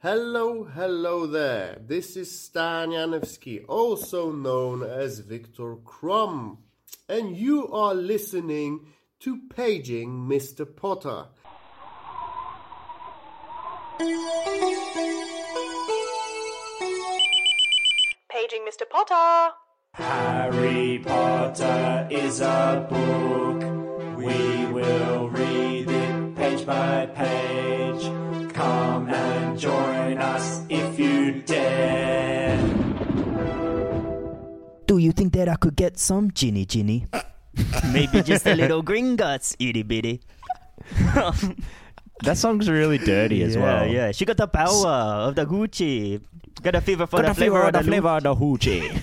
Hello, hello there. This is Stan Janevsky, also known as Viktor Krum, and you are listening to Paging Mr. Potter. Paging Mr. Potter. Harry Potter is a book. We will read it page by page. Come and join us if you dare. Do you think that I could get some Ginny Ginny? Maybe just a little Gringotts, itty bitty. That song's really dirty as yeah, well. Yeah, she got the power of the Gucci. Got a fever for Got the, the flavor flavor of of the the flavor of the hoochie.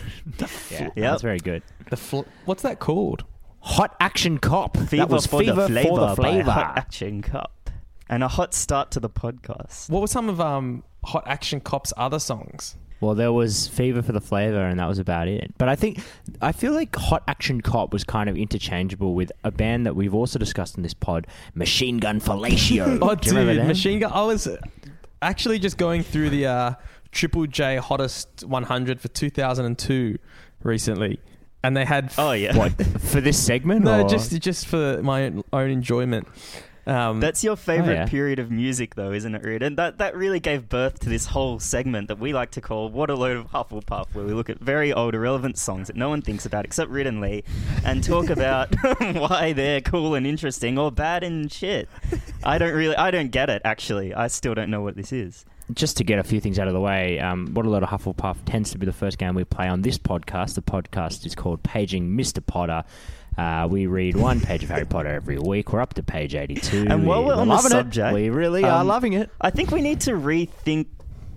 yeah, Yep. that's very good. The fl- what's that called? Hot Action Cop. Fever that was for Fever the flavor, for the by flavor. Hot Action Cup. And a hot start to the podcast. What were some of um, Hot Action Cop's other songs? Well, there was Fever for the Flavor, and that was about it. But I think, I feel like Hot Action Cop was kind of interchangeable with a band that we've also discussed in this pod, Machine Gun Fellatio. Oh, Do you remember dude, them? Machine Gun. I was actually just going through the uh, Triple J Hottest 100 for 2002 recently, and they had Oh, yeah. What, for this segment? no, or- just just for my own enjoyment. Um, That's your favorite yeah. period of music, though, isn't it, Reed? And that, that really gave birth to this whole segment that we like to call What a Load of Hufflepuff, where we look at very old, irrelevant songs that no one thinks about except Reed and Lee and talk about why they're cool and interesting or bad and shit. I don't really, I don't get it, actually. I still don't know what this is. just to get a few things out of the way, um, What a Load of Hufflepuff tends to be the first game we play on this podcast. The podcast is called Paging Mr. Potter. Uh, we read one page of Harry Potter every week. We're up to page 82. And while we're on the loving subject, it. we really are um, loving it. I think we need to rethink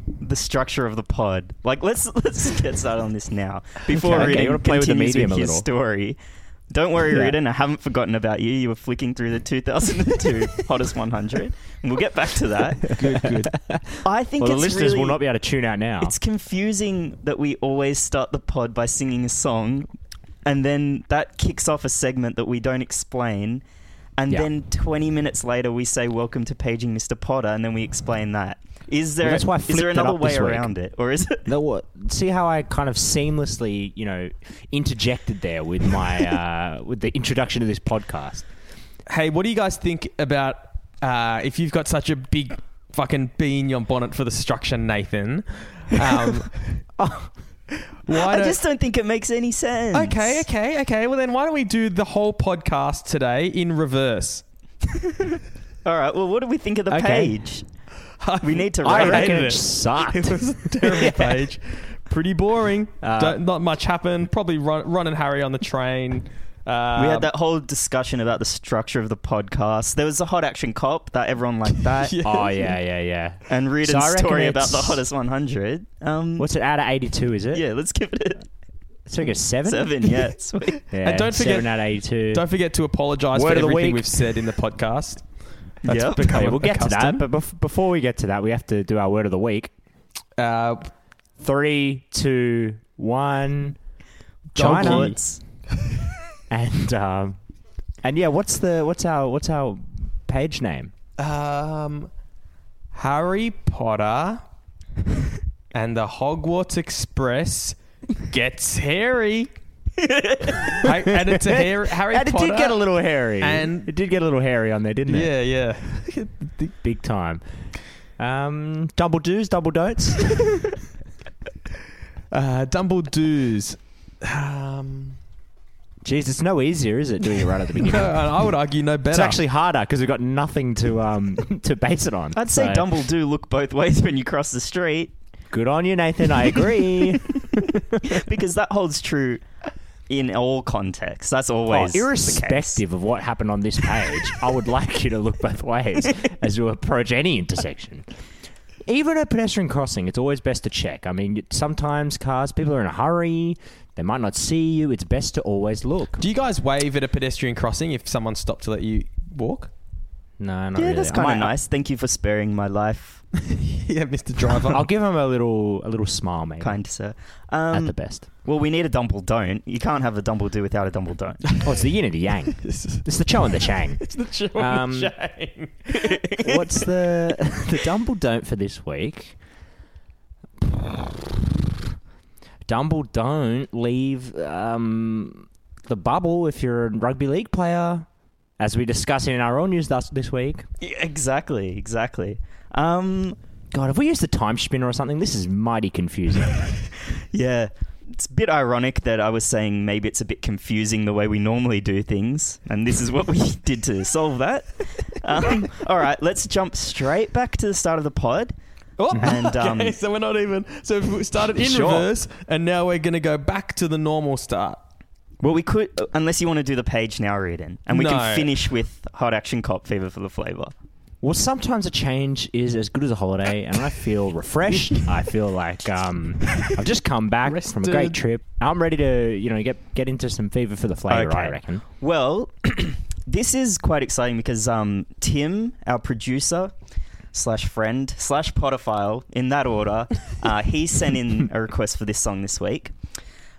the structure of the pod. Like, let's let's get started on this now before Okay, okay, you play with the medium a his little. story. Don't worry, Yeah. Reed, I haven't forgotten about you. You were flicking through the 2002 hottest 100. And we'll get back to that. good, good. I think Well, the listeners really, will not be able to tune out now. It's confusing that we always start the pod by singing a song, and then that kicks off a segment that we don't explain, and Yeah. then 20 minutes later we say "Welcome to paging Mr. Potter," and then we explain that. Is there Well, that's why I is there another way this week. around it, or is it? No, what- see how I kind of seamlessly, you know, interjected there with my uh, with the introduction to this podcast. hey, what do you guys think about uh, if you've got such a big fucking bee in your bonnet for the structure, Nathan? Um, why I just don't think it makes any sense. Okay, okay, okay. Well, then why don't we do the whole podcast today in reverse? All right. Well, what do we think of the Okay. page? We need to I reckon hated it it. sucked. It was a terrible page. Pretty boring. Uh, Don't, not much happened. Probably Ron, Ron and Harry on the train. Uh, We had that whole discussion about the structure of the podcast. There was a hot action cop that everyone liked that. Yeah. Oh yeah, yeah, yeah. And read So I reckon story about the hottest 100. Um, What's it out of eighty-two? Is it? yeah, let's give it It's like a a seven. seven. Yeah, sweet. Yeah, And don't forget- seven out of eighty-two. Don't forget to apologise for the everything week. we've said in the podcast. That's Yep. become Okay, we'll get to that. But bef- before we get to that, we have to do our word of the week. Uh, Three, two, one. Donkey. China. And um, and yeah, what's the what's our what's our page name? um, Harry Potter and the Hogwarts Express gets hairy. I- and it's a hair, Harry and it did get a little hairy. and- it did get a little hairy on there, didn't it? Yeah, yeah. big time. Um, double do's, double don'ts. Uh, Dumbledore's. Um, Jeez, it's no easier, is it? Doing it right at the no, beginning. I would argue no better. It's actually harder because we've got nothing to um to base it on. I'd say So, Dumble do look both ways when you cross the street Good on you, Nathan. I agree. because that holds true in all contexts. That's Oh, always the case. irrespective of what happened on this page, I would like you to look both ways as you approach any intersection. Even a pedestrian crossing, it's always best to check. I mean, sometimes cars, people are in a hurry, they might not see you. It's best to always look. Do you guys wave at a pedestrian crossing if someone stopped to let you walk? No, not Yeah, really. that's kind of nice. Thank you for sparing my life. yeah, Mr. Driver. I'll give him a little a little smile, maybe. Kind sir. at Um, the best. well, we need a dumble don't. You can't have a dumble do without a dumble don't. Oh, it's the yin and the yang. This is- It's the cho and the chang. it's the Joe Um, Shane. What's the the Dumble don't for this week? Dumble don't leave um, the bubble if you're a rugby league player, as we discussed in our own news thus, this week. Exactly, exactly. Um, God, have we used the time spinner or something, this is mighty confusing. yeah, it's a bit ironic that I was saying maybe it's a bit confusing the way we normally do things, and this is what we did to solve that. Um, all right, let's jump straight back to the start of the pod. Oh, And, um, okay, so we're not even. So we started in Sure. reverse, and now we're going to go back to the normal start. Well, we could, unless you want to do the page now, Reading, and we No. can finish with Hot Action Cop Fever for the Flavor. well, sometimes a change is as good as a holiday, and I feel refreshed. I feel like um, I've just come back from a great trip. I'm ready to, you know, get get into some fever for the flavour. I Okay. reckon. Well, this is quite exciting because um, Tim, our producer slash friend slash Potterfile, in that order, uh, he sent in a request for this song this week.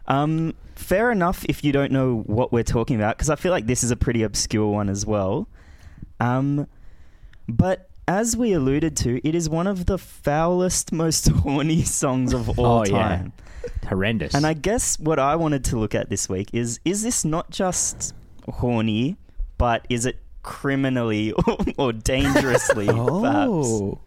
Um, fair enough if you don't know what we're talking about, because I feel like this is a pretty obscure one as well. Um, but as we alluded to, it is one of the foulest, most horny songs of all Oh, yeah. time. Horrendous. And I guess what I wanted to look at this week is is this not just horny, but is it criminally or, or dangerously Oh,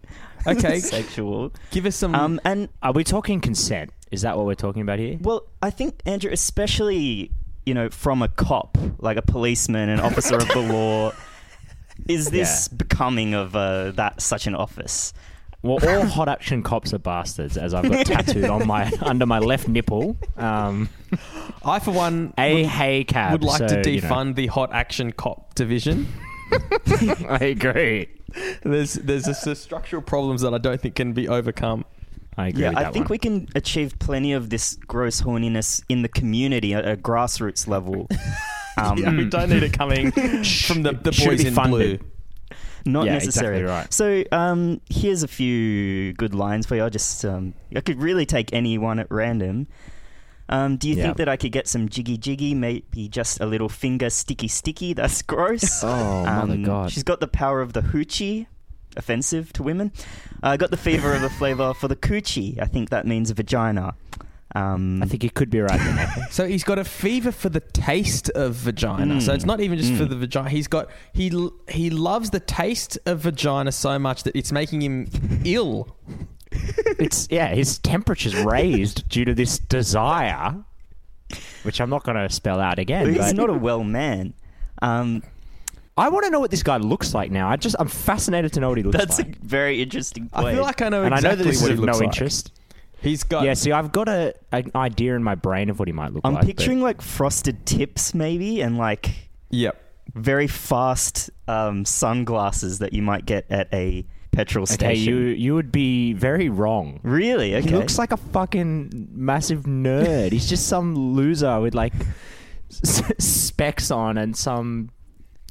perhaps okay. sexual? Give us some. Um, and Are we talking consent? Is that what we're talking about here? well, I think Andrew, especially you know, from a cop, like a policeman, an officer of the law, is this becoming of uh, that such an office? Well, all hot action cops are bastards, as I've got tattooed on my under my left nipple. Um, I, for one, a would, hey cab. would like so, to you know. defund the hot action cop division. I agree. There's there's just uh, structural problems that I don't think can be overcome. I agree. Yeah, with I think one. we can achieve plenty of this gross horniness in the community at a grassroots level. Um, Yeah, we don't need it coming from the, the boys in funded. blue. Not Yeah, necessary. exactly right. So um, here's a few good lines for you. I just um, I could really take any one at random. Um, do you think that I could get some jiggy jiggy? Maybe just a little finger sticky sticky. That's gross. Oh, mother Um, God. She's got the power of the hoochie. Offensive to women. I got the fever of the flavor for the coochie. I think that means a vagina. Um, I think you could be right there. So he's got a fever for the taste of vagina. So Mm. it's not even just for Mm. the vagina. He's got he he loves the taste of vagina so much that it's making him ill. it's yeah, his temperature's raised due to this desire, which I'm not going to spell out again. he's but not a well man. Um, I want to know what this guy looks like now. I just I'm fascinated to know what he looks that's like. a very interesting point. I feel like I know and exactly I know that this what is he of looks no like. interest. He's got Yeah, see, I've got a an idea in my brain of what he might look like. I'm like. but- picturing like frosted tips, maybe, and like Yep. very fast um, sunglasses that you might get at a petrol Okay, station. you you would be very wrong. really? Okay. He looks like a fucking massive nerd. He's just some loser with like s- specs on and some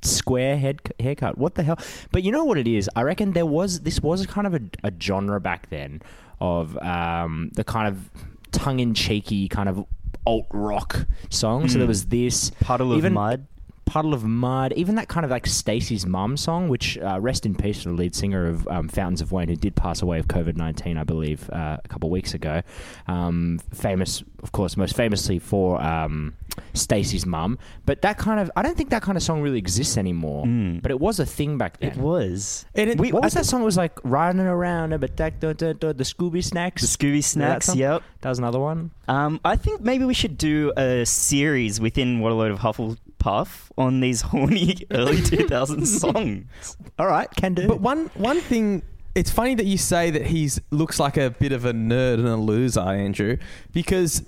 square head haircut. What the hell? But you know what it is? I reckon there was this was kind of a, a genre back then of um, the kind of tongue in cheeky kind of alt rock song. So Mm. there was this puddle of even- mud. Puddle of Mudd, even that kind of like Stacey's Mum song, which uh, rest in peace to the lead singer of um, Fountains of Wayne, who did pass away of COVID 19, I believe, uh, a couple of weeks ago. Um, famous, of course, most famously for um, Stacey's Mum. But that kind of, I don't think that kind of song really exists anymore. Mm. But it was a thing back then. It was. And it- We- what was I that song? It was like riding around, but that, the, Scooby Snacks. The Scooby Snacks. song? Yep. That was another one. Um, I think maybe we should do a series within What a Load of Hufflepuff on these horny early 2000s songs. All right, can do. But one one thing, it's funny that you say that he's looks like a bit of a nerd and a loser, Andrew, because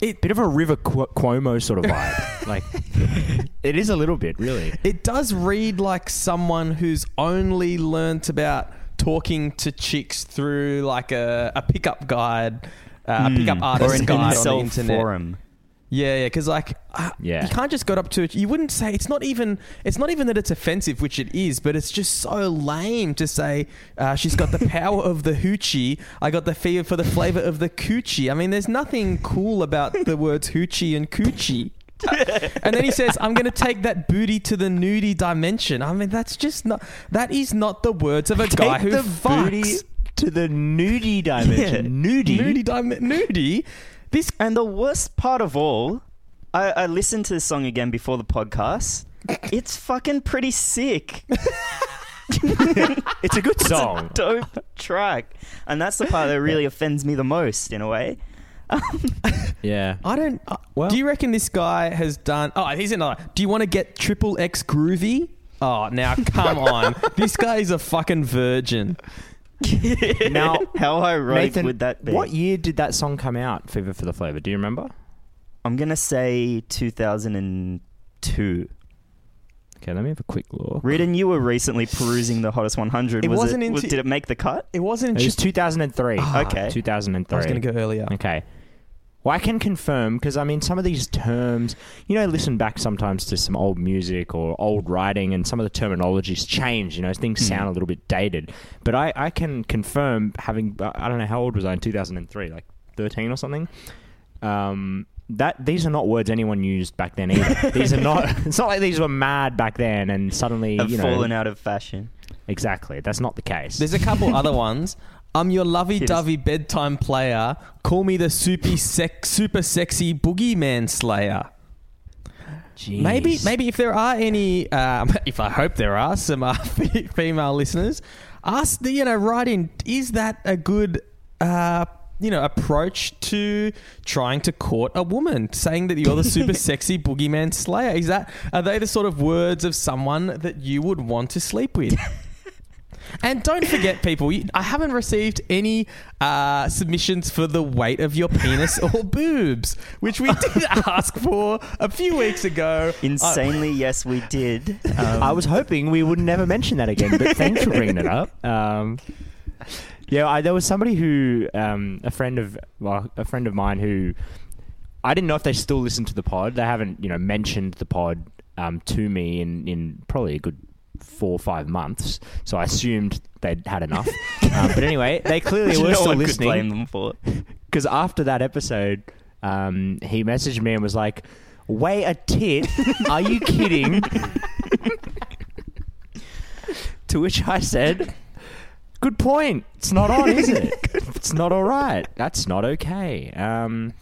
it bit of a River Cu- Cuomo sort of vibe. like, it is a little bit, really. it does read like someone who's only learnt about talking to chicks through like a, a pickup guide, uh, a pickup Hmm. artist or an guide on the internet. forum. Yeah, yeah, because like, uh, Yeah. you can't just go up to it. You wouldn't say it's not even. It's not even that it's offensive, which it is, but it's just so lame to say uh, she's got the power of the hoochie. I got the fever for the flavor of the coochie. I mean, there's nothing cool about the words hoochie and coochie. and then he says, "I'm going to take that booty to the nudie dimension." I mean, that's just not. That is not the words of a guy who the fucks. booty to the nudie dimension. Nudie. nudie, dim- nudie. This And the worst part of all, I, I listened to this song again before the podcast. It's fucking pretty sick. It's a good song. Dope track. And that's the part that really offends me the most, in a way. yeah. I don't. Uh, Well- do you reckon this guy has done? Oh, here's another. Do you want to get triple X groovy? Oh, now come on. This guy is a fucking virgin. Now, How ironic Nathan, would that be? what year did that song come out? Fever for the Flavor. Do you remember? I'm going to say 2002. Okay, let me have a quick look. Reardon, you were recently perusing the hottest 100. It was wasn't it, into- was- Did it make the cut? It wasn't It was just. 2003. Ah, okay. 2003. I was going to go earlier. Okay. Well, I can confirm because I mean, some of these terms, you know, listen back sometimes to some old music or old writing, and some of the terminologies change. You know, things sound a little bit dated. But I, I can confirm, having I don't know how old was I in 2003, like 13 or something. Um, that these are not words anyone used back then either. these are not. It's not like these were mad back then and suddenly Have you know fallen out of fashion. exactly. That's not the case. There's a couple other ones. I'm your lovey-dovey bedtime player. Call me the super, sec- super sexy boogeyman slayer. Maybe, Jeez. maybe if there are any, um, if I hope there are some uh, female listeners, ask the you know write in. Is that a good uh, you know approach to trying to court a woman? Saying that you're the super sexy boogeyman slayer. Is that are they the sort of words of someone that you would want to sleep with? And don't forget, people, you- I haven't received any uh, submissions for the weight of your penis or boobs, which we did ask for a few weeks ago. Insanely, yes, we did. Um, I was hoping we would never mention that again, but thanks for bringing it up. Um, yeah, I, there was somebody who, um, a friend of, well, a friend of mine who, I didn't know if they still listen to the pod. They haven't, you know, mentioned the pod um, to me in in probably a good four or five months. So I assumed they'd had enough. um, but anyway, they clearly were no still could blame them for it. because after that episode, um, he messaged me and was like, "Way a tit? Are you kidding?" to which I said, "Good point. It's not on, is it? it's not all right. That's not okay." Um,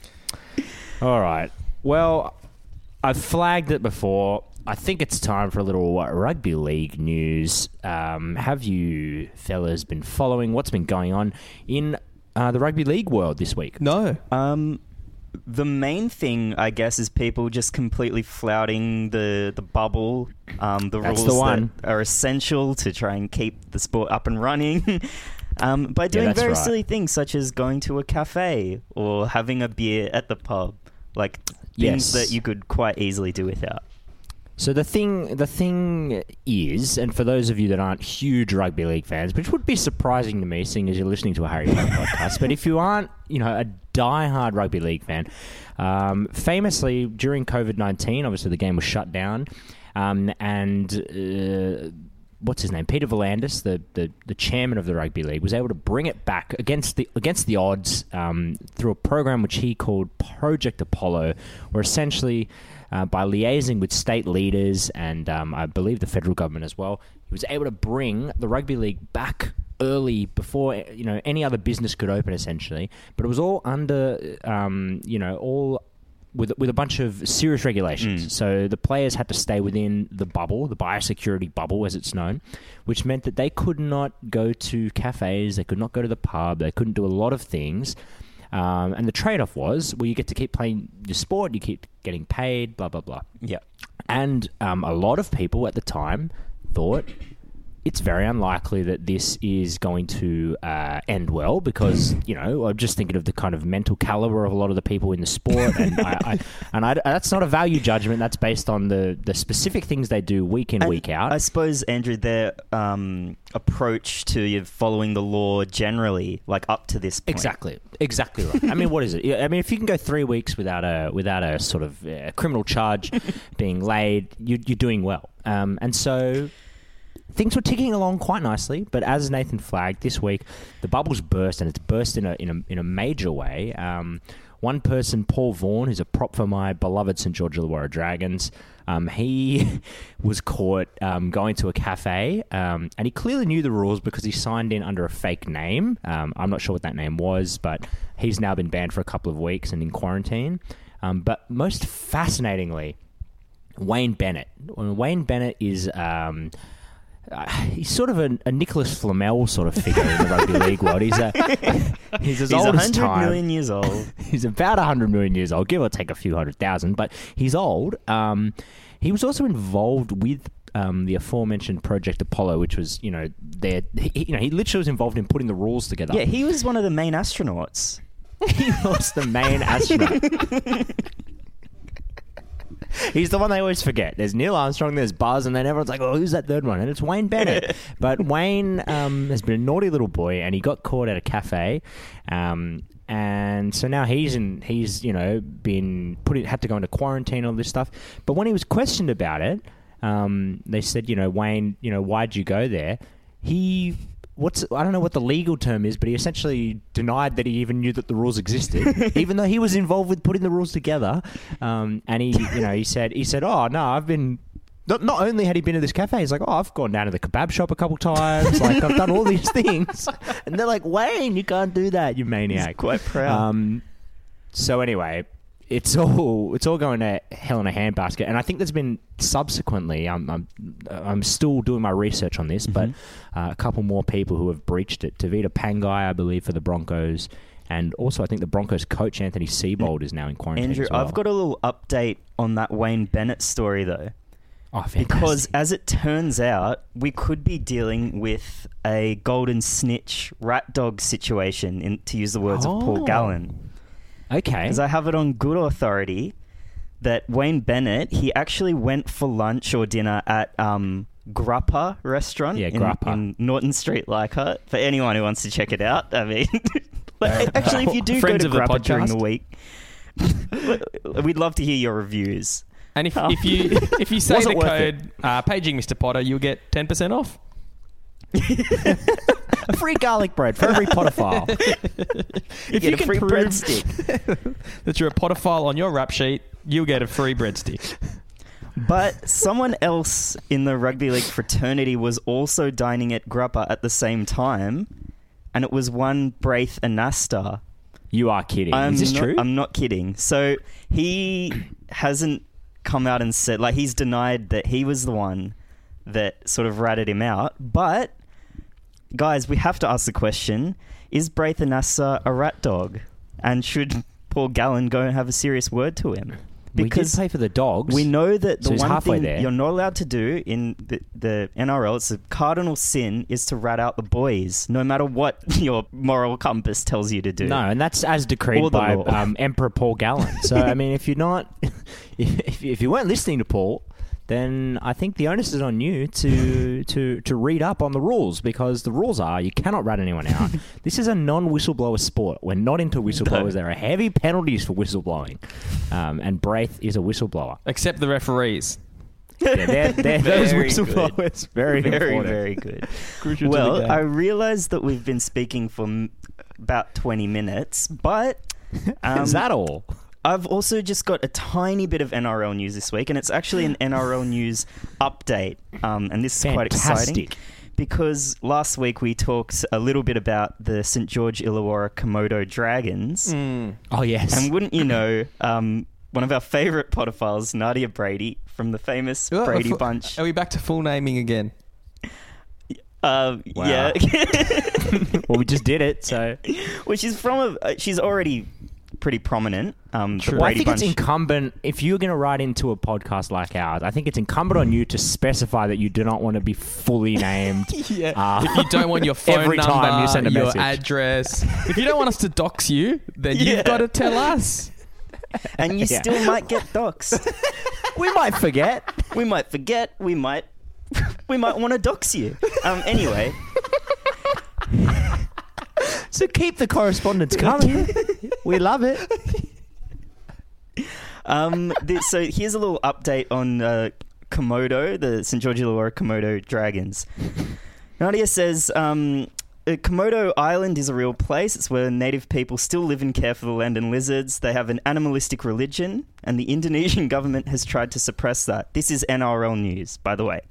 all right. Well, I've flagged it before. I think it's time for a little uh, rugby league news. Um, have you fellas been following what's been going on in uh, the rugby league world this week? no. Um, the main thing, I guess, is people just completely flouting the the bubble, um, the That's rules the one. that are essential to try and keep the sport up and running. um, by doing that's very right. silly things such as going to a cafe or having a beer at the pub, like Yes. things that you could quite easily do without. So the thing, the thing is, and for those of you that aren't huge rugby league fans, which would be surprising to me, seeing as you're listening to a Harry Potter podcast, but if you aren't, you know, a die-hard rugby league fan, um, famously during COVID nineteen, obviously the game was shut down, um, and. Uh, What's his name? Peter V'landys, the, the, the chairman of the rugby league, was able to bring it back against the against the odds um, through a program which he called Project Apollo, where essentially uh, by liaising with state leaders and um, I believe the federal government as well, he was able to bring the rugby league back early before you know any other business could open essentially. But it was all under um, you know all with with a bunch of serious regulations. So the players had to stay within the bubble, the biosecurity bubble as it's known, which meant that they could not go to cafes, they could not go to the pub, they couldn't do a lot of things. Um, and the trade-off was, well, you get to keep playing your sport, you keep getting paid, blah blah blah. Yeah. And um, a lot of people at the time thought, it's very unlikely that this is going to uh, end well because you know I'm just thinking of the kind of mental caliber of a lot of the people in the sport, and I, I, and I, that's not a value judgment. That's based on the the specific things they do week in And week out. I suppose, Andrew, their um, approach to following the law generally, like up to this point. Exactly, exactly right. I mean, what is it? I mean, if you can go three weeks without a without a sort of uh, criminal charge being laid, you, you're doing well. Um, and so things were ticking along quite nicely. But as Nathan flagged this week, the bubbles burst, and it's burst in a in a in a major way. Um, one person, Paul Vaughan, who's a prop for my beloved St George Illawarra Dragons, um, he was caught um, going to a cafe, um, and he clearly knew the rules because he signed in under a fake name. Um, I'm not sure what that name was, but he's now been banned for a couple of weeks and in quarantine. Um, but most fascinatingly, Wayne Bennett. Wayne Bennett is. Uh, he's sort of a, a Nicolas Flamel sort of figure in the rugby league world. He's a he's as He's old as 100 time. million years old. He's about 100 million years old, give or take a few hundred thousand, but he's old. Um, he was also involved with um, the aforementioned Project Apollo, which was, you know, their, he, you know, he literally was involved in putting the rules together. yeah, he was one of the main astronauts. he was the main astronaut. He's the one they always forget. There's Neil Armstrong, there's Buzz, and then everyone's like, "Oh, who's that third one?" And it's Wayne Bennett. but Wayne um, has been a naughty little boy, and he got caught at a cafe, um, and so now he's in. He's you know been put in, had to go into quarantine, and all this stuff. But when he was questioned about it, um, they said, you know, Wayne, you know, why'd you go there? He what's I don't know what the legal term is, but he essentially denied that he even knew that the rules existed, even though he was involved with putting the rules together. Um, and he, you know, he said, he said, "Oh no, I've been." Not, not only had he been to this cafe, he's like, "Oh, I've gone down to the kebab shop a couple times. Like, I've done all these things." And they're like, "Wayne, you can't do that, you maniac." quite proud. Um, so anyway, it's all it's all going to hell in a handbasket, and I think there's been subsequently. I'm I'm, I'm still doing my research on this, but uh, a couple more people who have breached it. Tevita Pangai, I believe, for the Broncos, and also I think the Broncos coach Anthony Seibold is now in quarantine. Andrew, well. I've got a little update on that Wayne Bennett story, though. oh, Because as it turns out, we could be dealing with a golden snitch rat dog situation, in, to use the words of Paul Oh. Gallen. Okay, Because I have it on good authority that Wayne Bennett, he actually went for lunch or dinner at um, Grappa restaurant Yeah, Grappa. in Norton Street, Leichhardt. For anyone who wants to check it out, I mean, but actually, if you do Friends go of to the Grappa during the week, we'd love to hear your reviews. And if, Oh. if you if you say the code uh, paging Mr. Potter, you'll get ten percent off. A free garlic bread for every Potterfile. You If you get a can free prove- breadstick. That you're a Potterfile on your rap sheet, you'll get a free breadstick. But someone else in the rugby league fraternity was also dining at Grappa at the same time, and it was one Braith Anasta. you are kidding. I'm is this not, true? I'm not kidding. So he hasn't come out and said like he's denied that he was the one that sort of ratted him out. But guys, we have to ask the question: Is Braith Anasta a rat dog? And should Paul Gallen go and have a serious word to him? we did pay for the dogs. We know that the he's one thing there. you're not allowed to do in the, the NRL, it's a cardinal sin, is to rat out the boys, no matter what your moral compass tells you to do. No, and that's as decreed by um, Emperor Paul Gallen. So, I mean, if you're not, if, if you weren't listening to Paul, then I think the onus is on you to to to read up on the rules because the rules are you cannot rat anyone out. this is a non-whistleblower sport. We're not into whistleblowers. There are heavy penalties for whistleblowing, um, and Braith is a whistleblower. Except the referees. Yeah, they're, they're those Very whistleblowers. Very, very, important. very good. Crucial well. I realise that we've been speaking for m- about 20 minutes, but um, is that all? I've also just got a tiny bit of NRL news this week, and it's actually an NRL news update. Um, and this is quite exciting because last week we talked a little bit about the St George Illawarra Komodo Dragons, Oh yes. and wouldn't you know, um, one of our favourite Potterfiles, Nadia Brady from the famous Oh, Brady fu- Bunch. Are we back to full naming again? Uh, Wow. Yeah. well, we just did it. So well, she's from a. uh, She's already pretty prominent. Um, the True. Well, I Brady think it's incumbent if you're going to write into a podcast like ours. I think it's incumbent on you to specify that you do not want to be fully named. Yeah. Uh, if you don't want your phone every number, time you send a your message. address, if you don't want us to dox you, then Yeah. you've got to tell us. and you Yeah. still might get doxxed. we might forget. we might forget. We might. We might want to dox you. Um. Anyway, So keep the correspondence coming. we love it. um. This, so here's a little update on uh, Komodo, the St George Illawarra Komodo dragons. Nadia says. Um, uh, Komodo Island is a real place. It's where native people still live and care for the land and lizards. They have an animalistic religion, and the Indonesian government has tried to suppress that. This is NRL news, by the way.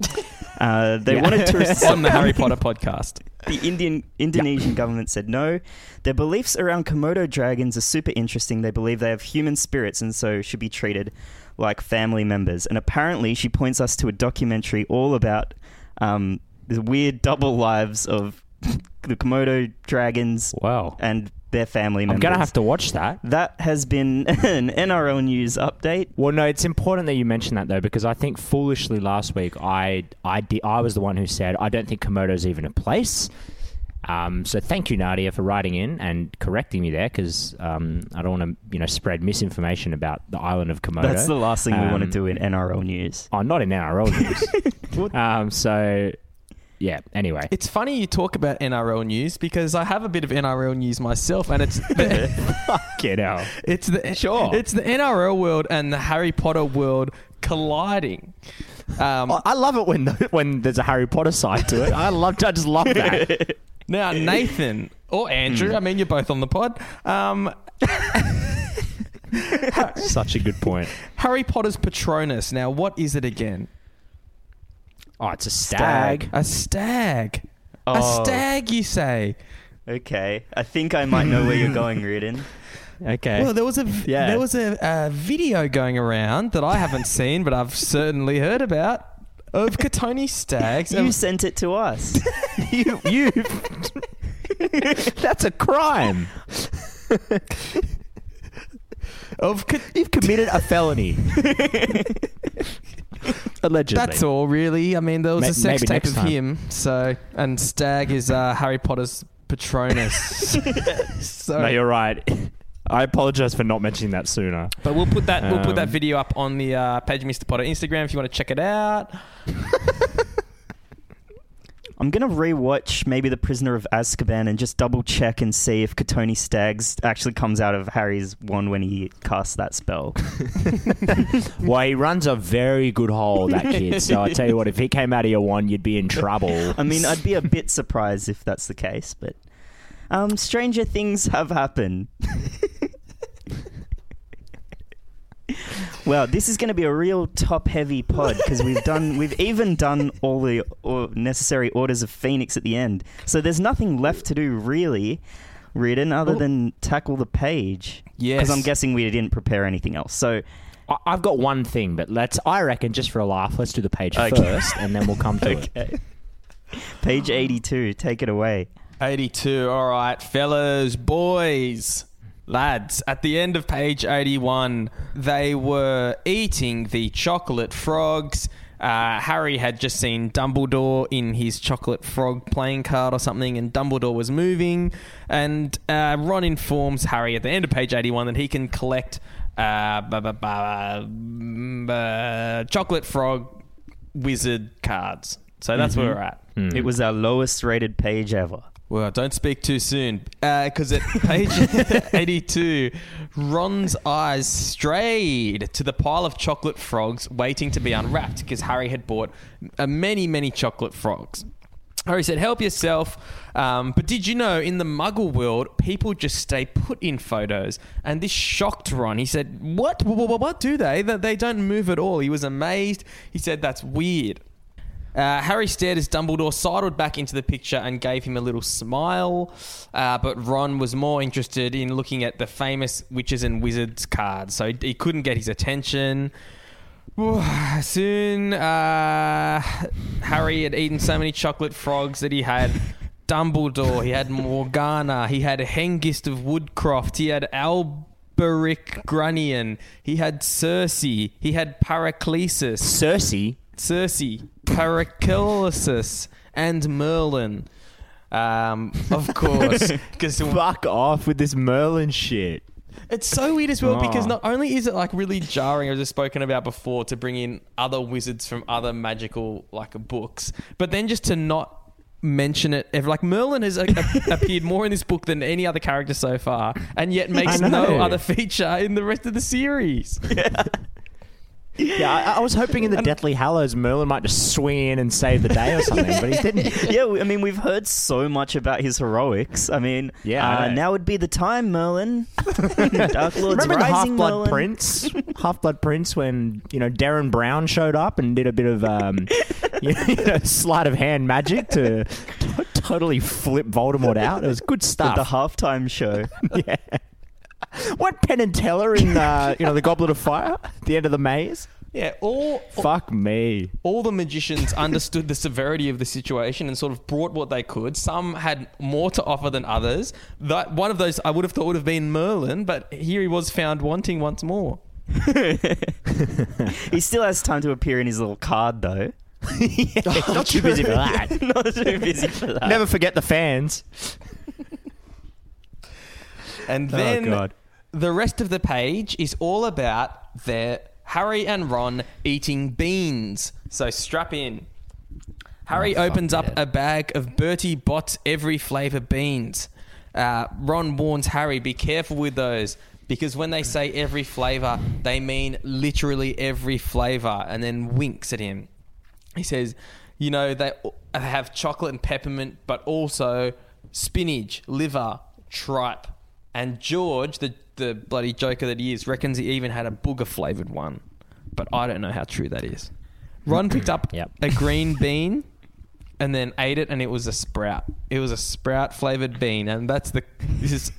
Uh, they Yeah. wanted to on the Harry Potter podcast. The Indian Indonesian government said no. Their beliefs around Komodo dragons are super interesting. They believe they have human spirits and so should be treated like family members. And apparently, she points us to a documentary all about um, the weird double lives of the Komodo dragons Wow. and their family members. I'm going to have to watch that. That has been an NRL news update. Well, no, it's important that you mention that though, because I think foolishly last week I I di- I was the one who said I don't think Komodo's even a place. Um, so thank you, Nadia, for writing in and correcting me there, because um, I don't want to you know spread misinformation about the island of Komodo. That's the last thing we want to Um, do in NRL news. Oh, not in NRL news. um, so yeah. Anyway, It's funny you talk about NRL news because I have a bit of NRL news myself, and it's get out. it's the Sure. it's the NRL world and the Harry Potter world colliding. Um, I I love it when the, when there's a Harry Potter side to it. I love. I just love that. Now, Nathan or Andrew, I mean, you're both on the pod. Um, Such a good point. Harry Potter's Patronus. Now, what is it again? Oh, it's a stag. A stag. Oh. A stag, you say? Okay, I think I might know where you're going, Reardon. Okay. Well, there was a Yeah. there was a, a video going around that I haven't seen, but I've certainly heard about of Kotoni Staggs. You and- sent it to us. you you. That's a crime. of Ka- You've committed a felony. Allegedly. That's all, really. I mean, there was Ma- a sex tape of time. him. So, and Stag is uh, Harry Potter's Patronus. so, No, you're right. I apologize for not mentioning that sooner. but we'll put that we'll put that Um, video up on the uh, page Mr. Potter Instagram if you want to check it out. I'm gonna rewatch maybe The Prisoner of Azkaban and just double check and see if Kotoni Staggs actually comes out of Harry's wand when he casts that spell. Well, he runs a very good hole, that kid. So I tell you what, if he came out of your wand, you'd be in trouble. I mean, I'd be a bit surprised if that's the case, but um, stranger things have happened. Wow, this is going to be a real top-heavy pod because we've done, we've even done all the or necessary orders of Phoenix at the end. So there's nothing left to do really, Reardon, other Oh. than tackle the page. Yes. because I'm guessing we didn't prepare anything else. So I- I've got one thing, but let's. I reckon just for a laugh, let's do the page Okay. first, and then we'll come to it. okay, page 82, take it away. 82. All right, fellas, boys, lads. At the end of page 81, they were eating the chocolate frogs. Uh, Harry had just seen Dumbledore in his chocolate frog playing card or something, and Dumbledore was moving. And uh, Ron informs Harry at the end of page 81 that he can collect uh, ba- ba- ba- mm, uh, chocolate frog wizard cards. So that's where we're at. It was our lowest-rated page ever. Well, don't speak too soon. Because at page 82, Ron's eyes strayed to the pile of chocolate frogs waiting to be unwrapped because Harry had bought uh, many, many chocolate frogs. Harry said, Help yourself. Um, but did you know in the muggle world, people just stay put in photos? And this shocked Ron. He said, What? What, what, what do they? That They don't move at all. He was amazed. He said, That's weird. Uh, Harry stared as Dumbledore sidled back into the picture and gave him a little smile. Uh, but Ron was more interested in looking at the famous witches and wizards cards, so he, couldn't get his attention. Soon, uh, Harry had eaten so many chocolate frogs that he had Dumbledore, he had Morgana, he had Hengist of Woodcroft, he had Albus Bericgrunion. He had Circe. He had Paraclesis. Cersei. Circe, Paracelsus, and Merlin. Um, of course, because Fuck off with this Merlin shit. it's so weird as well because not only is it like really jarring, as I've spoken about before, to bring in other wizards from other magical like books, but then just to not mention it ever. Like Merlin has uh, appeared more in this book than any other character so far, and yet makes I no other feature in the rest of the series. Yeah, I, I was hoping in the Deathly Hallows Merlin might just swing in and save the day or something, but he didn't. yeah, I mean, we've heard so much about his heroics. I mean, Yeah, uh, know. now would be the time, Merlin. Dark Lord's Remember Half Blood Prince? Half Blood Prince when you know Derren Brown showed up and did a bit of um, you know, sleight of hand magic to totally flip Voldemort out. It was good stuff. the halftime show. yeah. What Penn and Teller in uh, you know the Goblet of Fire? The end of the maze. Yeah, all Fuck me. all the magicians understood the severity of the situation and sort of brought what they could. Some had more to offer than others. That one of those I would have thought would have been Merlin, but here he was found wanting once more. he still has time to appear in his little card, though. Not too busy for that. Not too busy for that. Never forget the fans. And then oh god. The rest of the page is all about their Harry and Ron eating beans. So strap in. Harry Oh, opens up a bag of Bertie Bott's every flavour beans. Uh, Ron warns Harry, be careful with those. Because when they say every flavour, they mean literally every flavour, and then winks at him. He says, you know, they have chocolate and peppermint, but also spinach, liver, tripe. And George, the, the bloody joker that he is, reckons he even had a booger flavoured one. But I don't know how true that is. Ron picked up Yep. a green bean and then ate it, and it was a sprout. It was a sprout flavoured bean. And that's the, this is,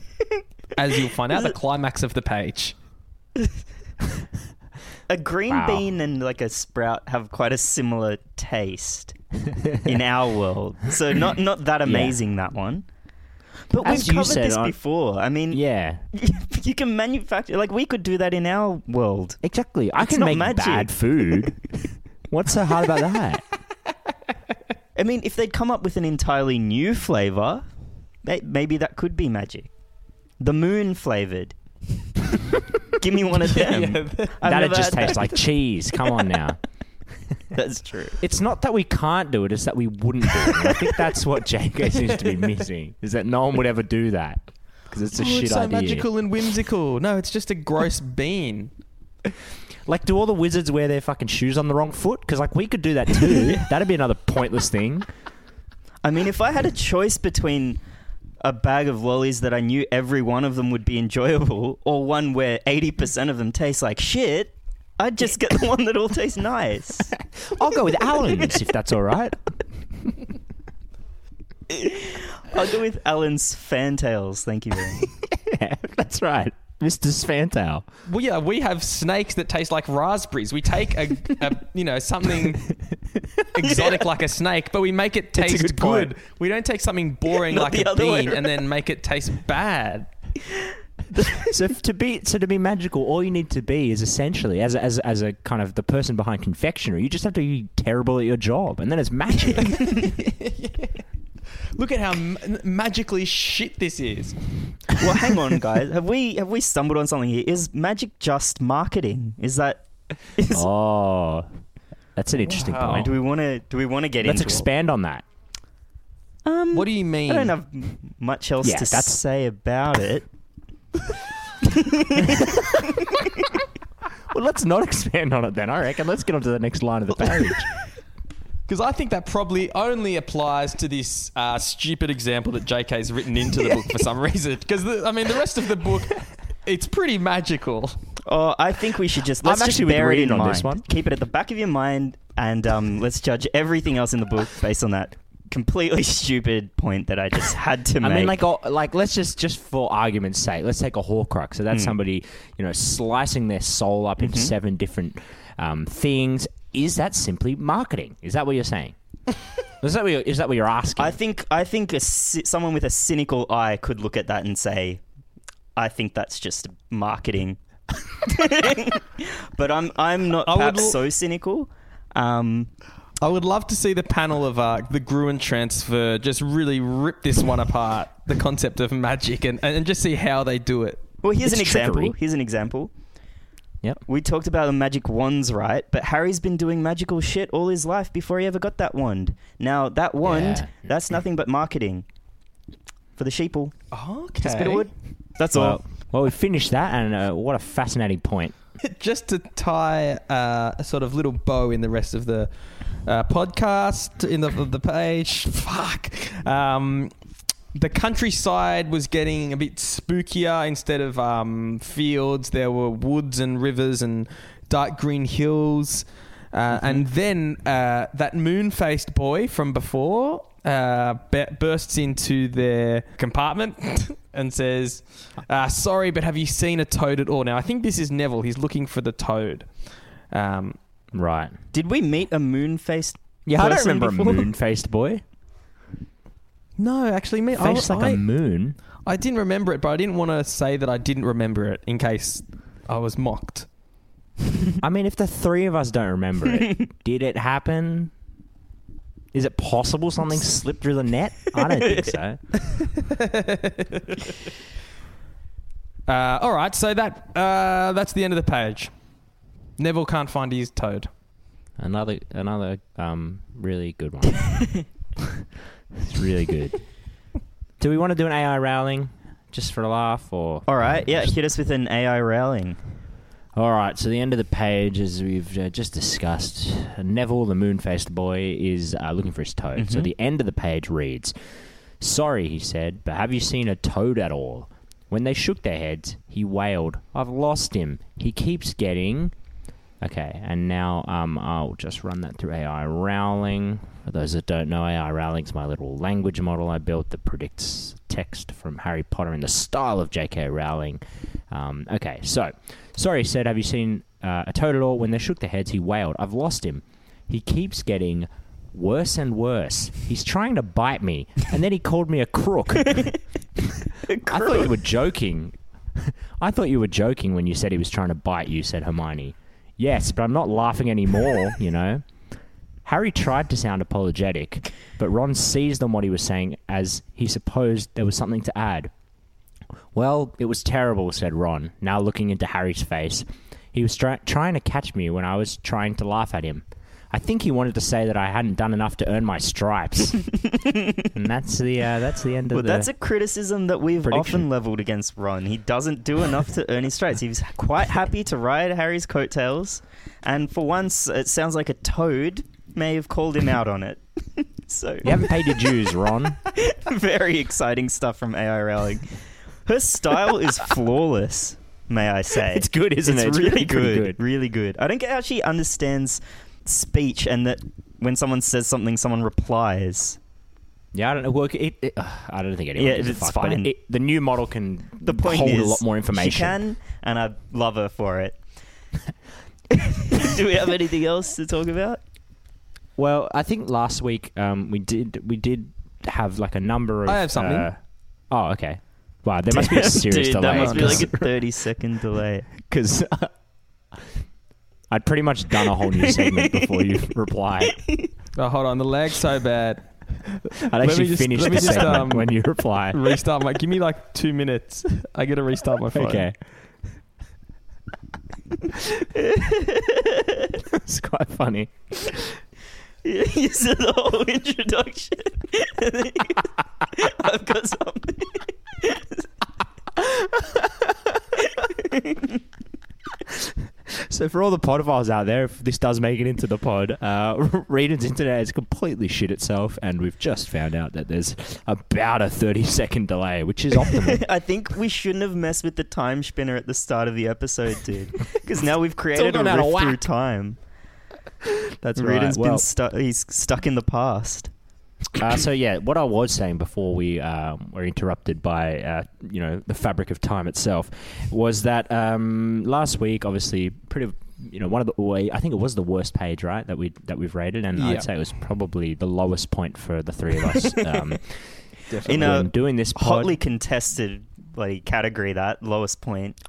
as you'll find out, the climax of the page. A green Wow. bean and like a sprout have quite a similar taste in our world. So not not that amazing that one. But As we've covered said, this on- before. I mean, Yeah. you can manufacture like we could do that in our world. Exactly. I It's can make magic. bad food. What's so hard about that? I mean, if they'd come up with an entirely new flavor, may- maybe that could be magic. The moon flavored. Give me one of them. I've That'd just taste that. like cheese. Come on now. That's true. It's not that we can't do it; it's that we wouldn't do it. And I think that's what JK seems to be missing: is that no one would ever do that because it's a Oh, shit it's so idea. magical and whimsical. No, it's just a gross bean. Like, do all the wizards wear their fucking shoes on the wrong foot? Because like we could do that too. That'd be another pointless thing. I mean, if I had a choice between a bag of lollies that I knew every one of them would be enjoyable, or one where 80% of them taste like shit, I'd just get the one that all tastes nice. I'll go with Allen's if that's all right. I'll go with Allen's Fantales, thank you very much. Yeah, that's right, Mister Sfantail. Well, yeah, we have snakes that taste like raspberries. We take a, a you know, something exotic like a snake, but we make it taste good good. We don't take something boring Not like a other way bean and then make it taste bad. so to be so to be magical, all you need to be is essentially as a, as as a kind of the person behind confectionery. You just have to be terrible at your job, and then it's magic. Look at how ma- magically shit this is. Well, hang on, guys. Have we have we stumbled on something here? Is magic just marketing? Is that? Is, oh, that's an interesting Wow. point. Do we want to? Do we want to get Let's into? it? expand on that. Um, What do you mean? I don't have much else Yeah, to that's- say about it. Well, let's not expand on it then. I reckon. Let's get on to the next line of the page. Because I think that probably only applies to this uh, stupid example that JK's written into the book for some reason. Because, I mean, the rest of the book, it's pretty magical. Oh, I think we should just I'm let's just actually with bear it in on mind. this one. Keep it at the back of your mind, and um, let's judge everything else in the book based on that completely stupid point that I just had to make. I mean, like, oh, like let's just just for argument's sake, let's take a Horcrux. So that's Mm. somebody you know slicing their soul up into seven different um, things. Is that simply marketing? Is that what you're saying? is that what you're, is that what you're asking? I think I think a, someone with a cynical eye could look at that and say, I think that's just marketing. but I'm I'm not I perhaps so cynical. Um, I would love to see the panel of uh, the Gruen transfer just really rip this one apart, the concept of magic, and, and just see how they do it. well, here's It's an example. Here's an example. Yep. We talked about the magic wands, right? But Harry's been doing magical shit all his life before he ever got that wand. Now that wand, Yeah. that's nothing but marketing for the sheeple. Oh, okay. Just a bit of wood. That's Well, all. well, we finished that, and uh, what a fascinating point. just to tie uh, a sort of little bow in the rest of the uh, podcast in the the page. Fuck. Um, the countryside was getting a bit spookier instead of um, fields. There were woods and rivers and dark green hills. Uh, And then uh, that moon faced boy from before uh, be- bursts into their compartment and says, uh, Sorry, but have you seen a toad at all? Now, I think this is Neville. He's looking for the toad. Um, Right. Did we meet a moon faced? Yeah, I don't remember before? a moon-faced boy. no, actually, me, I, like I, a moon. I didn't remember it, but I didn't want to say that I didn't remember it in case I was mocked. I mean, if the three of us don't remember it, did it happen? Is it possible something slipped through the net? I don't think so. Uh, all right, so that uh, that's the end of the page. Neville can't find his toad. Another, another, um, really good one. it's really good. Do we want to do an AI Rowling just for a laugh, or All right, yeah. Hit us with an AI Rowling. All right, so the end of the page, as we've uh, just discussed, Neville, the moon-faced boy, is uh, looking for his toad. So Mhm. the end of the page reads, "Sorry," he said, "but have you seen a toad at all?" When they shook their heads, he wailed, "I've lost him. He keeps getting." Okay, and now um, I'll just run that through AI Rowling. For those that don't know, AI Rowling's my little language model I built that predicts text from Harry Potter in the style of J.K. Rowling. Um, okay, so sorry, said, have you seen uh, a toad at all? When they shook their heads, he wailed, "I've lost him. He keeps getting." Worse and worse. He's trying to bite me, and then he called me a crook. I thought you were joking. I thought you were joking when you said he was trying to bite you, said Hermione. Yes, but I'm not laughing anymore, you know. Harry tried to sound apologetic, but Ron seized on what he was saying as he supposed there was something to add. Well, it was terrible, said Ron, now looking into Harry's face. He was try- trying to catch me when I was trying to laugh at him. I think he wanted to say that I hadn't done enough to earn my stripes. and that's the uh, that's the end of Well, the that's a criticism that we've prediction. often leveled against Ron. He doesn't do enough to earn his stripes. He's quite happy to ride Harry's coattails, and for once, it sounds like a toad may have called him out on it. so, You haven't paid your dues, Ron. very exciting stuff from AI Rowling. Her style is flawless, may I say. It's good, isn't It's it? It's really really good, good. Really good. I don't get how she understands speech and that when someone says something, someone replies. Yeah, I don't know. Well, it, it, uh, I don't think anyone Yeah, gives a it's fuck, fine. it, it- the new model can The point hold is, a lot more information. She can, and I love her for it. Do we have anything else to talk about? Well, I think last week um, we did we did have like a number of. I have something. uh, oh, okay. Wow, there must be a serious Dude, delay. That must be like a thirty second delay. because I'd pretty much done a whole new segment before you replied. Oh, hold on, the lag's so bad. I'd me actually just- finish let the just, segment um, when you reply. Restart my. Give me like two minutes. I gotta restart my phone. Okay. it's quite funny. you said the whole introduction. I've got something. So for all the Potterfiles out there, if this does make it into the pod, uh, Reading's internet has completely shit itself, and we've just found out that there's about a 30 second delay, which is optimal. I think we shouldn't have messed with the time spinner at the start of the episode, dude. Because now we've created a rift through time. That's Reedon's been Well, stuck. He's stuck in the past. uh, so yeah, what I was saying before we um, were interrupted by uh, you know the fabric of time itself was that um, last week, obviously, pretty you know one of the I think it was the worst page right that we that we've rated, and Yeah. I'd say it was probably the lowest point for the three of us. Um, In a doing this pod. Hotly contested bloody category that lowest point.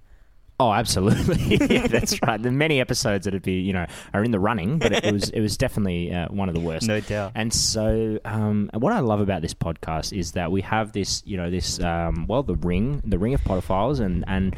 Oh, absolutely. yeah, that's right. There are many episodes that'd be, you know, are in the running, but it was it was definitely uh, one of the worst. No doubt. And so, um, what I love about this podcast is that we have this, you know, this um, well, the ring, the ring of Potterfiles, and and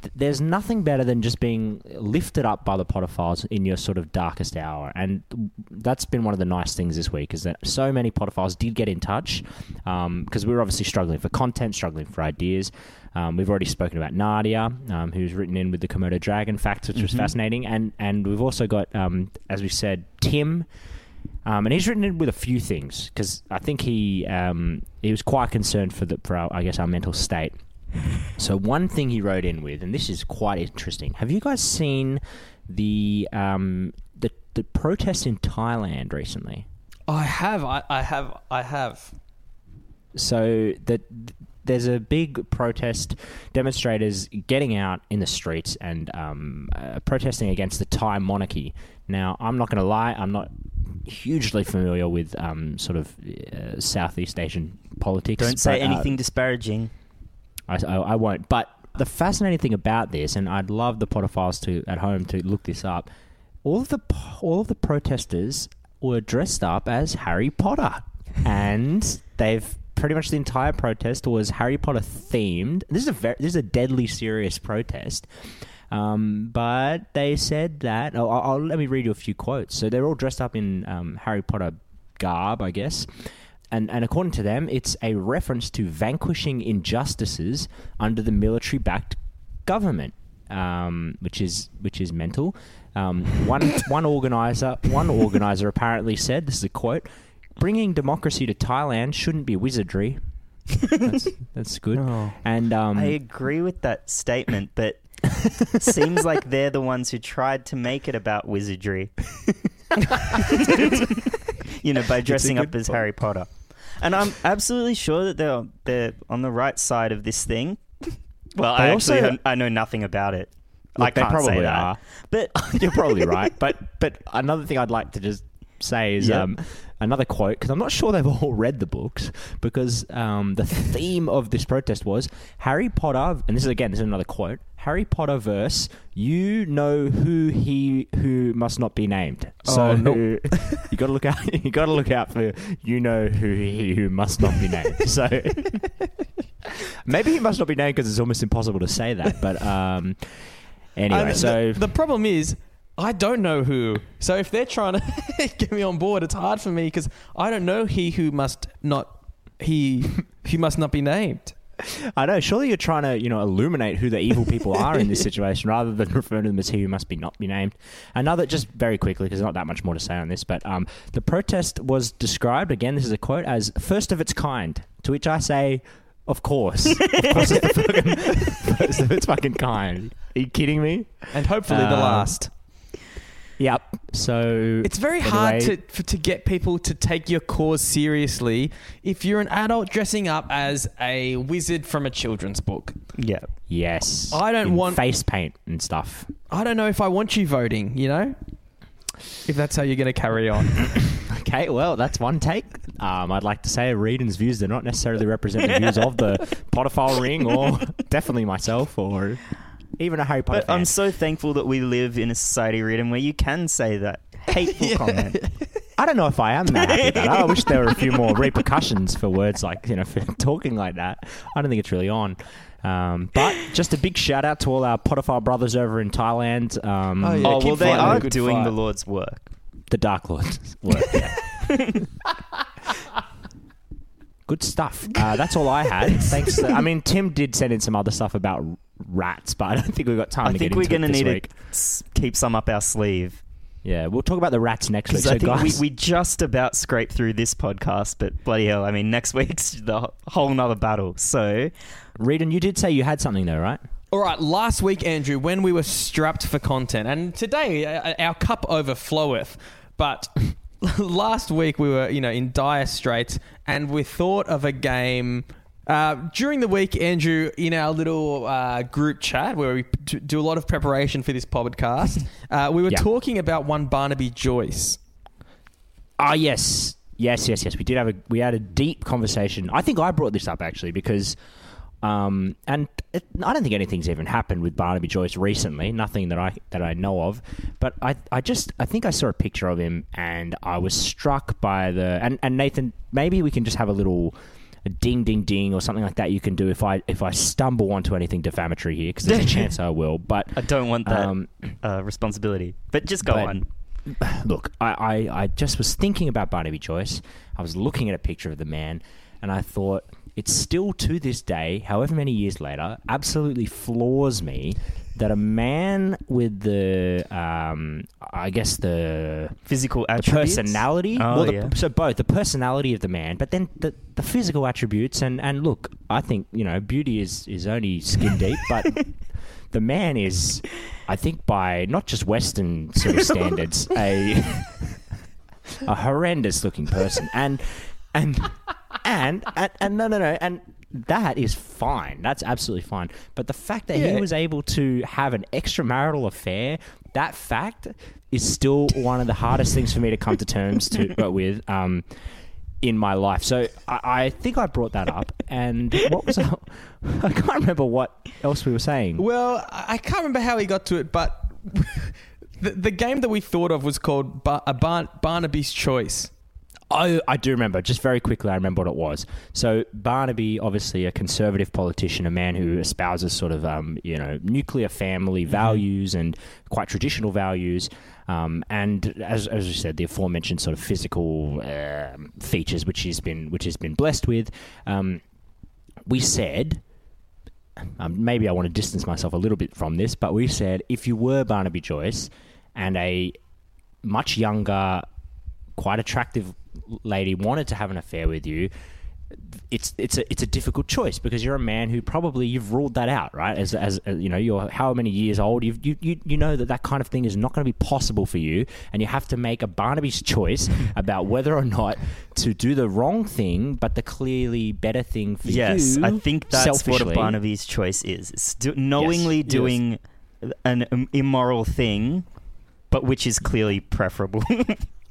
th- there's nothing better than just being lifted up by the Potterfiles in your sort of darkest hour, and that's been one of the nice things this week is that so many Potterfiles did get in touch because we were obviously struggling for content, struggling for ideas. Um, we've already spoken about Nadia, um, who's written in with the Komodo dragon facts, which was fascinating, and and we've also got, um, as we said, Tim. Um, and he's written in with a few things because I think he um, he was quite concerned for the for our, I guess our mental state. So one thing he wrote in with, and this is quite interesting. Have you guys seen the um, the the protests in Thailand recently? I have. I, I have. I have. So that there's a big protest, demonstrators getting out in the streets and um, uh, protesting against the Thai monarchy. Now, I'm not going to lie, I'm not hugely familiar with um, sort of uh, Southeast Asian politics. Don't say but, uh, anything disparaging. I, I, I won't. But the fascinating thing about this, and I'd love the Potterfiles to at home to look this up. All of the all of the protesters were dressed up as Harry Potter, and they've pretty much the entire protest was Harry Potter themed. This is a very, this is a deadly serious protest. Um, but they said that. Oh, I'll, I'll, let me read you a few quotes. So they're all dressed up in um, Harry Potter garb, I guess. And, and according to them, it's a reference to vanquishing injustices under the military-backed government, um, which is which is mental. Um, one one organizer one organizer apparently said, "This is a quote: Bringing democracy to Thailand shouldn't be wizardry." that's, that's good. And um, I agree with that statement, but seems like they're the ones who tried to make it about wizardry. you know, by dressing up as point. Harry Potter. And I'm absolutely sure that they're they're on the right side of this thing. Well, I They actually also- I know nothing about it. Look, I they can't probably say that. are. But You're probably right, but but another thing I'd like to just say is Yeah. um, another quote because I'm not sure they've all read the books because um, the theme of this protest was Harry Potter, and this is again this is another quote: Harry Potter verse. You know who he who must not be named. So Oh, no. you got to look out. You got to look out for you know who he who must not be named. So. Maybe he must not be named because it's almost impossible to say that. But um, anyway, the- so the, the problem is, I don't know who. So if they're trying to get me on board, it's hard for me because I don't know he who must not he who must not be named. I know. Surely you're trying to, you know, illuminate who the evil people are in this situation, rather than referring to them as he who must be not be named. Another, just very quickly, because there's not that much more to say on this, but um, the protest was described again. This is a quote as first of its kind. To which I say, of course, of course, it's the fucking first of its fucking kind. Are you kidding me? And hopefully the Um, last. Yep. So It's very hard anyway- to for, to get people to take your cause seriously if you're an adult dressing up as a wizard from a children's book. yeah. Yes, I don't in want- face paint and stuff. I don't know if I want you voting, you know? If that's how you're going to carry on. Okay, well, that's one take. Um, I'd like to say Reedon's views do not necessarily represent the views of the Potterfile Ring or definitely myself or even a Harry Potter But fan. I'm so thankful that we live in a society, Reardon, where you can say that hateful comment. I don't know if I am that happy about it. I wish there were a few more repercussions for words like, you know, for talking like that. I don't think it's really on. Um, but just a big shout out to all our Potterfile brothers over in Thailand. Um, Oh, yeah. oh, well, they are doing fight. the Lord's work. The Dark Lord's work. Yeah. Good stuff. Uh, that's all I had. Thanks. To, I mean, Tim did send in some other stuff about rats, but I don't think we've got time I to think get we're going to need week. to keep some up our sleeve. Yeah, we'll talk about the rats next week. So, I think we, guys, we just about scraped through this podcast, but bloody hell, I mean, next week's the whole nother battle. So, Reedon, you did say you had something though, right? All right, last week, Andrew, when we were strapped for content, and today uh, our cup overfloweth, but last week we were, you know, in dire straits, and we thought of a game. Uh, during the week, Andrew, in our little uh, group chat where we p- do a lot of preparation for this podcast, uh, we were Yeah. talking about one Barnaby Joyce. Ah, yes, yes, yes, yes. We did have a we had a deep conversation. I think I brought this up actually because Um, and it, I don't think anything's even happened with Barnaby Joyce recently. Nothing that I that I know of. But I, I just I think I saw a picture of him and I was struck by the and, and Nathan. Maybe we can just have a little ding ding ding or something like that. You can do if I if I stumble onto anything defamatory here because there's a chance I will. But I don't want that Um, uh, responsibility. But just go but- on. look, I, I, I just was thinking about Barnaby Joyce. I was looking at a picture of the man, and I thought it still to this day, however many years later, absolutely floors me that a man with the, um, I guess the Physical the attributes. personality. Oh, well, the, yeah. so both the personality of the man, but then the, the physical attributes. And, and look, I think you know beauty is is only skin deep, but the man is, I think, by not just Western sort of standards, a a horrendous looking person, and and and and, and no no no and. That is fine. That's absolutely fine. But the fact that he was able to have an extramarital affair, that fact is still one of the hardest things for me to come to terms to with um, in my life. So I, I think I brought that up. And what was I, I can't remember what else we were saying. Well, I I can't remember how he got to it, but the, the game that we thought of was called Bar- a Bar- Barnaby's Choice. I, I do remember. Just very quickly, I remember what it was. So Barnaby, obviously a conservative politician, a man who espouses sort of um, you know nuclear family values and quite traditional values. Um, and as, as you said, the aforementioned sort of physical um features, which he's been which he's been blessed with. Um, we said um, maybe I want to distance myself a little bit from this, but we said if you were Barnaby Joyce and a much younger, quite attractive lady wanted to have an affair with you, it's it's a it's a difficult choice because you're a man who probably you've ruled that out, right? As as, as you know, you're how many years old? You've, you you you know that that kind of thing is not going to be possible for you, and you have to make a Barnaby's choice about whether or not to do the wrong thing, but the clearly better thing for Yes, you. Yes, I think that's what a. Barnaby's choice is. It's do- knowingly Yes. doing an um, immoral thing, but which is clearly preferable.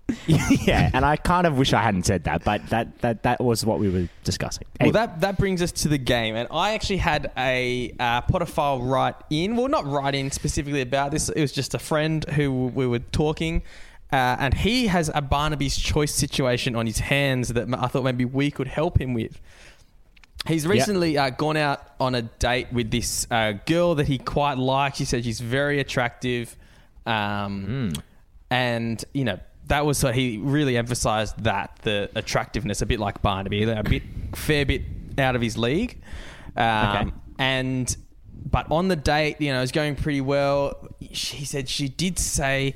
yeah, and I kind of wish I hadn't said that, but that that, that was what we were discussing. Well, that that brings us to the game, and I actually had a uh, Potterfile write in. Well, not write in specifically about this. It was just a friend who we were talking, uh, and he has a Barnaby's choice situation on his hands that I thought maybe we could help him with. He's recently uh, gone out on a date with this uh, girl that he quite likes. He said she's very attractive, um, and you know that was what he really emphasized that the attractiveness, a bit like Barnaby, a bit fair bit out of his league. Um, Okay. And but on the date, you know, it was going pretty well. She said she did say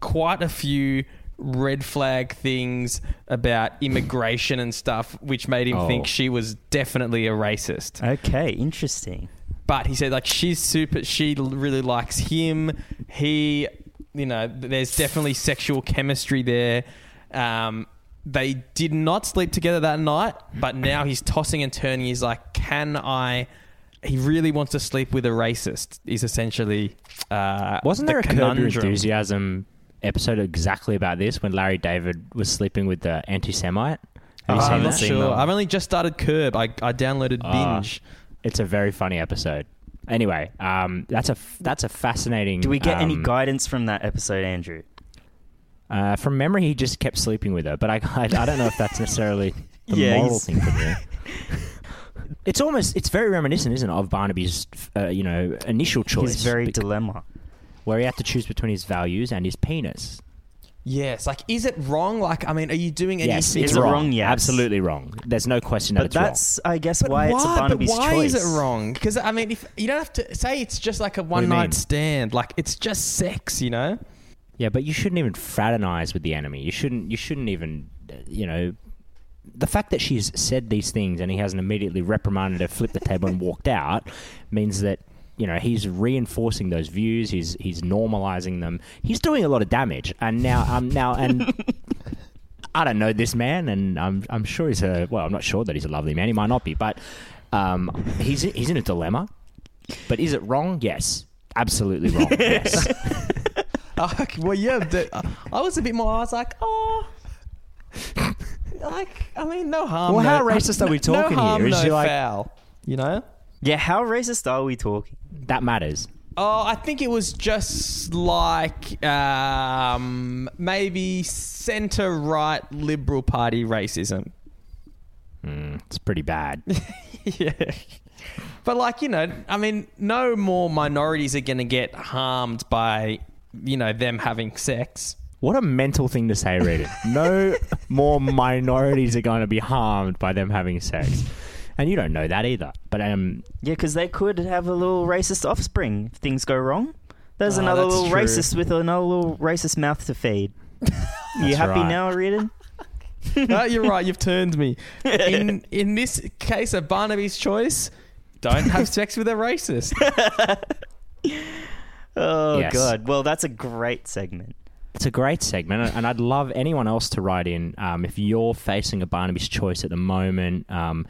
quite a few red flag things about immigration and stuff, which made him Oh. think she was definitely a racist. okay, interesting. But he said like she's super. She really likes him. He, you know, there's definitely sexual chemistry there. Um, they did not sleep together that night, but now he's tossing and turning. He's like, can I? He really wants to sleep with a racist. Is essentially uh, Wasn't the there a Curb Your. Enthusiasm episode exactly about this when Larry David was sleeping with the anti-Semite? Uh, seen I'm not sure. I've only just started Curb. I, I downloaded Ah. Binge. It's a very funny episode. Anyway, um, that's a f- that's a fascinating. Do we get any um, guidance from that episode, Andrew? Uh, from memory, he just kept sleeping with her, but I, I, I don't know if that's necessarily the Yeah, moral he's- thing to do. It's almost it's very reminiscent, isn't it, of Barnaby's uh, you know initial choice, His very bec- dilemma. where he had to choose between his values and his penis. Yes. Like, is it wrong? Like, I mean, are you doing anything? Yes, it's wrong. wrong? Yes. absolutely wrong. There's no question that But it's wrong. that's, I guess, But why, it's a Barnaby's but why choice. is it wrong? Because I mean, if you don't have to say it's just like a one night mean? stand, like it's just sex, you know. Yeah, but you shouldn't even fraternize with the enemy. You shouldn't. You shouldn't even. You know, the fact that she's said these things and he hasn't immediately reprimanded her, flipped the table, and walked out means that you know he's reinforcing those views. He's he's normalizing them. He's doing a lot of damage. And now, um, now and. I don't know this man, and I'm I'm sure he's a well. I'm not sure that he's a lovely man. He might not be, but um, he's he's in a dilemma. But is it wrong? Yes, absolutely wrong. Yes. Oh, well, yeah. The, I was a bit more. I was like, oh, like I mean, no harm. Well, no, how racist are we no talking harm, here? Is no like- foul? You know. Yeah, how racist are we talking? That matters. Oh, I think it was just like um, maybe centre right Liberal Party racism. Mm, it's pretty bad. yeah. But like, you know, I mean, no more minorities are going to get harmed by, you know, them having sex. What a mental thing to say, Reed. No more minorities are going to be harmed by them having sex. And you don't know that either. But um, Yeah, because they could have a little racist offspring if things go wrong. There's Oh, another that's little true. racist with another little racist mouth to feed. you That's happy right. now, Reardon? no, you're right. You've turned me. In in this case of Barnaby's choice, don't have sex with a racist. Oh Yes. god. Well, that's a great segment. it's a great segment. And I'd love anyone else to write in. Um, if you're facing a Barnaby's choice at the moment, um,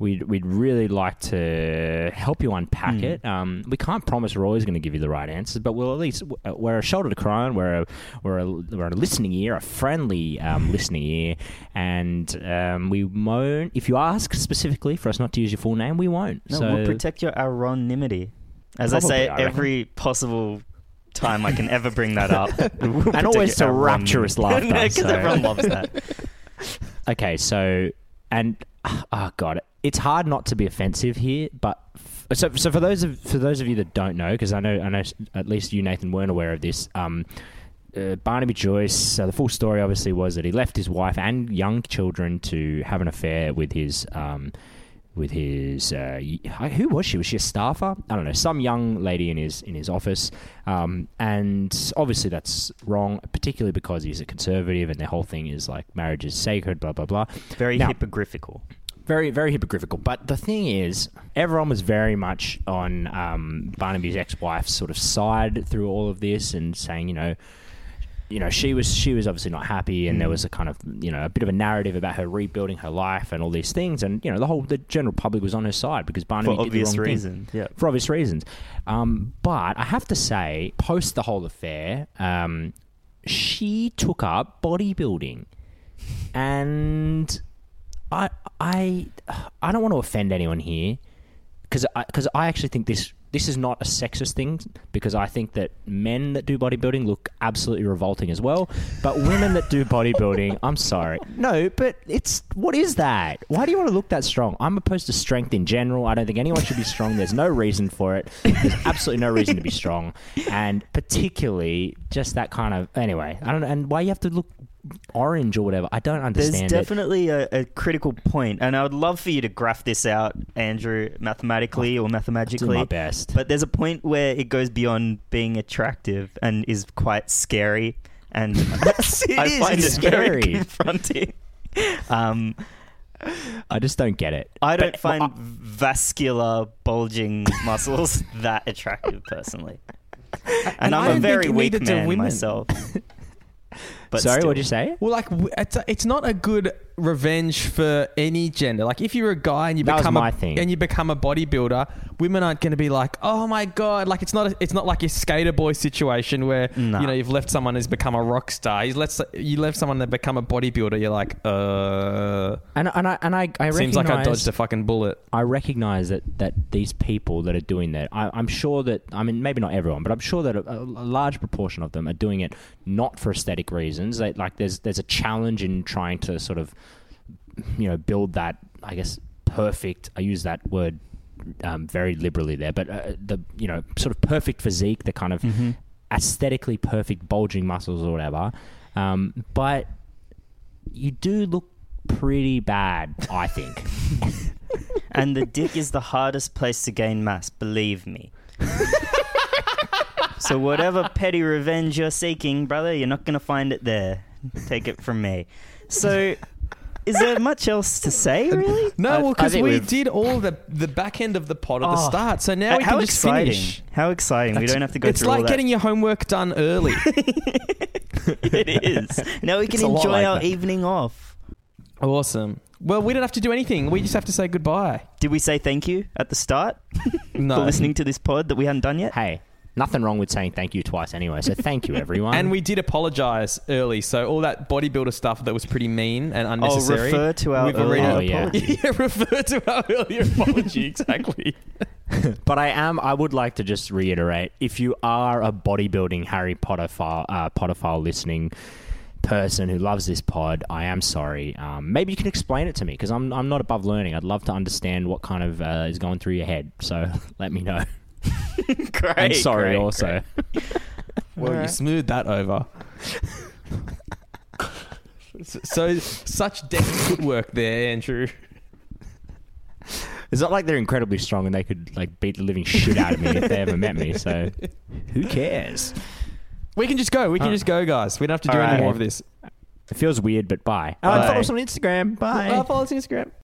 we'd, we'd really like to help you unpack Hmm. it. Um, we can't promise we're always going to give you the right answers, but we'll at least, we're a shoulder to cry on. We're a, we're a, we're a listening ear, a friendly um, listening ear. And um, we won't, if you ask specifically for us not to use your full name, we won't. No, so we'll protect your anonymity. As I say I every possible time I can ever bring that up. And always to rapturous laughter, Because so- everyone loves that. Okay, so and oh god, it's hard not to be offensive here, but f- so so for those of for those of you that don't know, because I know I know at least you Nathan weren't aware of this. Um, uh, Barnaby Joyce. Uh, the full story obviously was that he left his wife and young children to have an affair with his um, with his uh, who was she? Was she a staffer? I don't know, some young lady in his in his office, um, and obviously that's wrong, particularly because he's a conservative and the whole thing is like marriage is sacred, blah blah blah. Very Now- hypocritical. Very very hypocritical. But the thing is, everyone was very much on um, Barnaby's ex-wife's sort of side through all of this, and saying, you know. You know, she was she was obviously not happy, and there Mm. was a kind of you know a bit of a narrative about her rebuilding her life and all these things, and you know the whole the general public was on her side because Barnaby For did the obvious wrong thing reasons. Yeah. for obvious reasons. Um, but I have to say, post the whole affair, um, she took up bodybuilding, and I I I don't want to offend anyone here because because I, actually think this this is not a sexist thing because I think that men that do bodybuilding look absolutely revolting as well, but women that do bodybuilding, I'm sorry, no, but it's what is that? Why do you want to look that strong? I'm opposed to strength in general. I don't think anyone should be strong. There's no reason for it. There's absolutely no reason to be strong, and particularly just that kind of anyway. I don't know, and why you have to look orange or whatever. I don't There's understand it. definitely a, a critical point, and I would love for you to graph this out, Andrew, mathematically or Do mathemagically. my best. But there's a point where it goes beyond being attractive and is quite scary, and I is, find it very scary. confronting. Um, I just don't get it. I don't But- find but vascular bulging muscles that attractive personally, and, And I'm I a very weak man myself. But Sorry, still. what'd you say? Well, like w- it's it's not a good revenge for any gender. Like if you're a guy and you That was become my a thing. and you become a bodybuilder, women aren't going to be like, "Oh my god!" Like it's not a, it's not like your skater boy situation where Nah. you know you've left someone who's become a rock star. You let you left someone that become a bodybuilder. You're like, uh, And and I and I, I seems like I recognize- dodged a fucking bullet. I recognize that, that these people that are doing that, I, I'm sure that, I mean, maybe not everyone, but I'm sure that a, a large proportion of them are doing it not for aesthetic reasons. They, like, there's there's a challenge in trying to sort of, you know, build that, I guess, perfect. I use that word um, very liberally there, but uh, the you know sort of perfect physique, the kind of Mhm. aesthetically perfect bulging muscles or whatever. Um, but you do look pretty bad, I think. And the dick is the hardest place to gain mass, believe me. so whatever petty revenge you're seeking, brother, you're not going to find it there. Take it from me. So is there much else to say, really? No, I- well, because we we've- did all the the back end of the pod at the Oh. start, so now we How can just exciting. finish. How exciting. we don't have to go It's through all like that. getting your homework done early. it is. Now we can It's enjoy like our that. evening off. awesome. Well, we don't have to do anything. We just have to say goodbye. Did we say thank you at the start No. for listening to this pod that we hadn't done yet? hey, Nothing wrong with saying thank you twice anyway. So thank you, everyone. And we did apologise early, so all that bodybuilder stuff that was pretty mean and unnecessary. Oh, unnecessary. refer to our we've already earlier Oh, yeah. apology. yeah, refer to our earlier apology exactly. But I am. I would like to just reiterate: if you are a bodybuilding Harry Potter file, uh, Potterfile listening person who loves this pod, I am sorry. Um, maybe you can explain it to me because I'm I'm not above learning. I'd love to understand what kind of uh, is going through your head. So let me know. great. and sorry great, also. great. Well, you smoothed that over. so such deft footwork there, Andrew. It's not like they're incredibly strong and they could like beat the living shit out of me if they ever met me. So who cares? We can just go. We can just go, guys. We don't have to do All any more of this. It feels weird, but bye. Bye. Uh, follow us on Instagram. Bye. Uh, follow us on Instagram.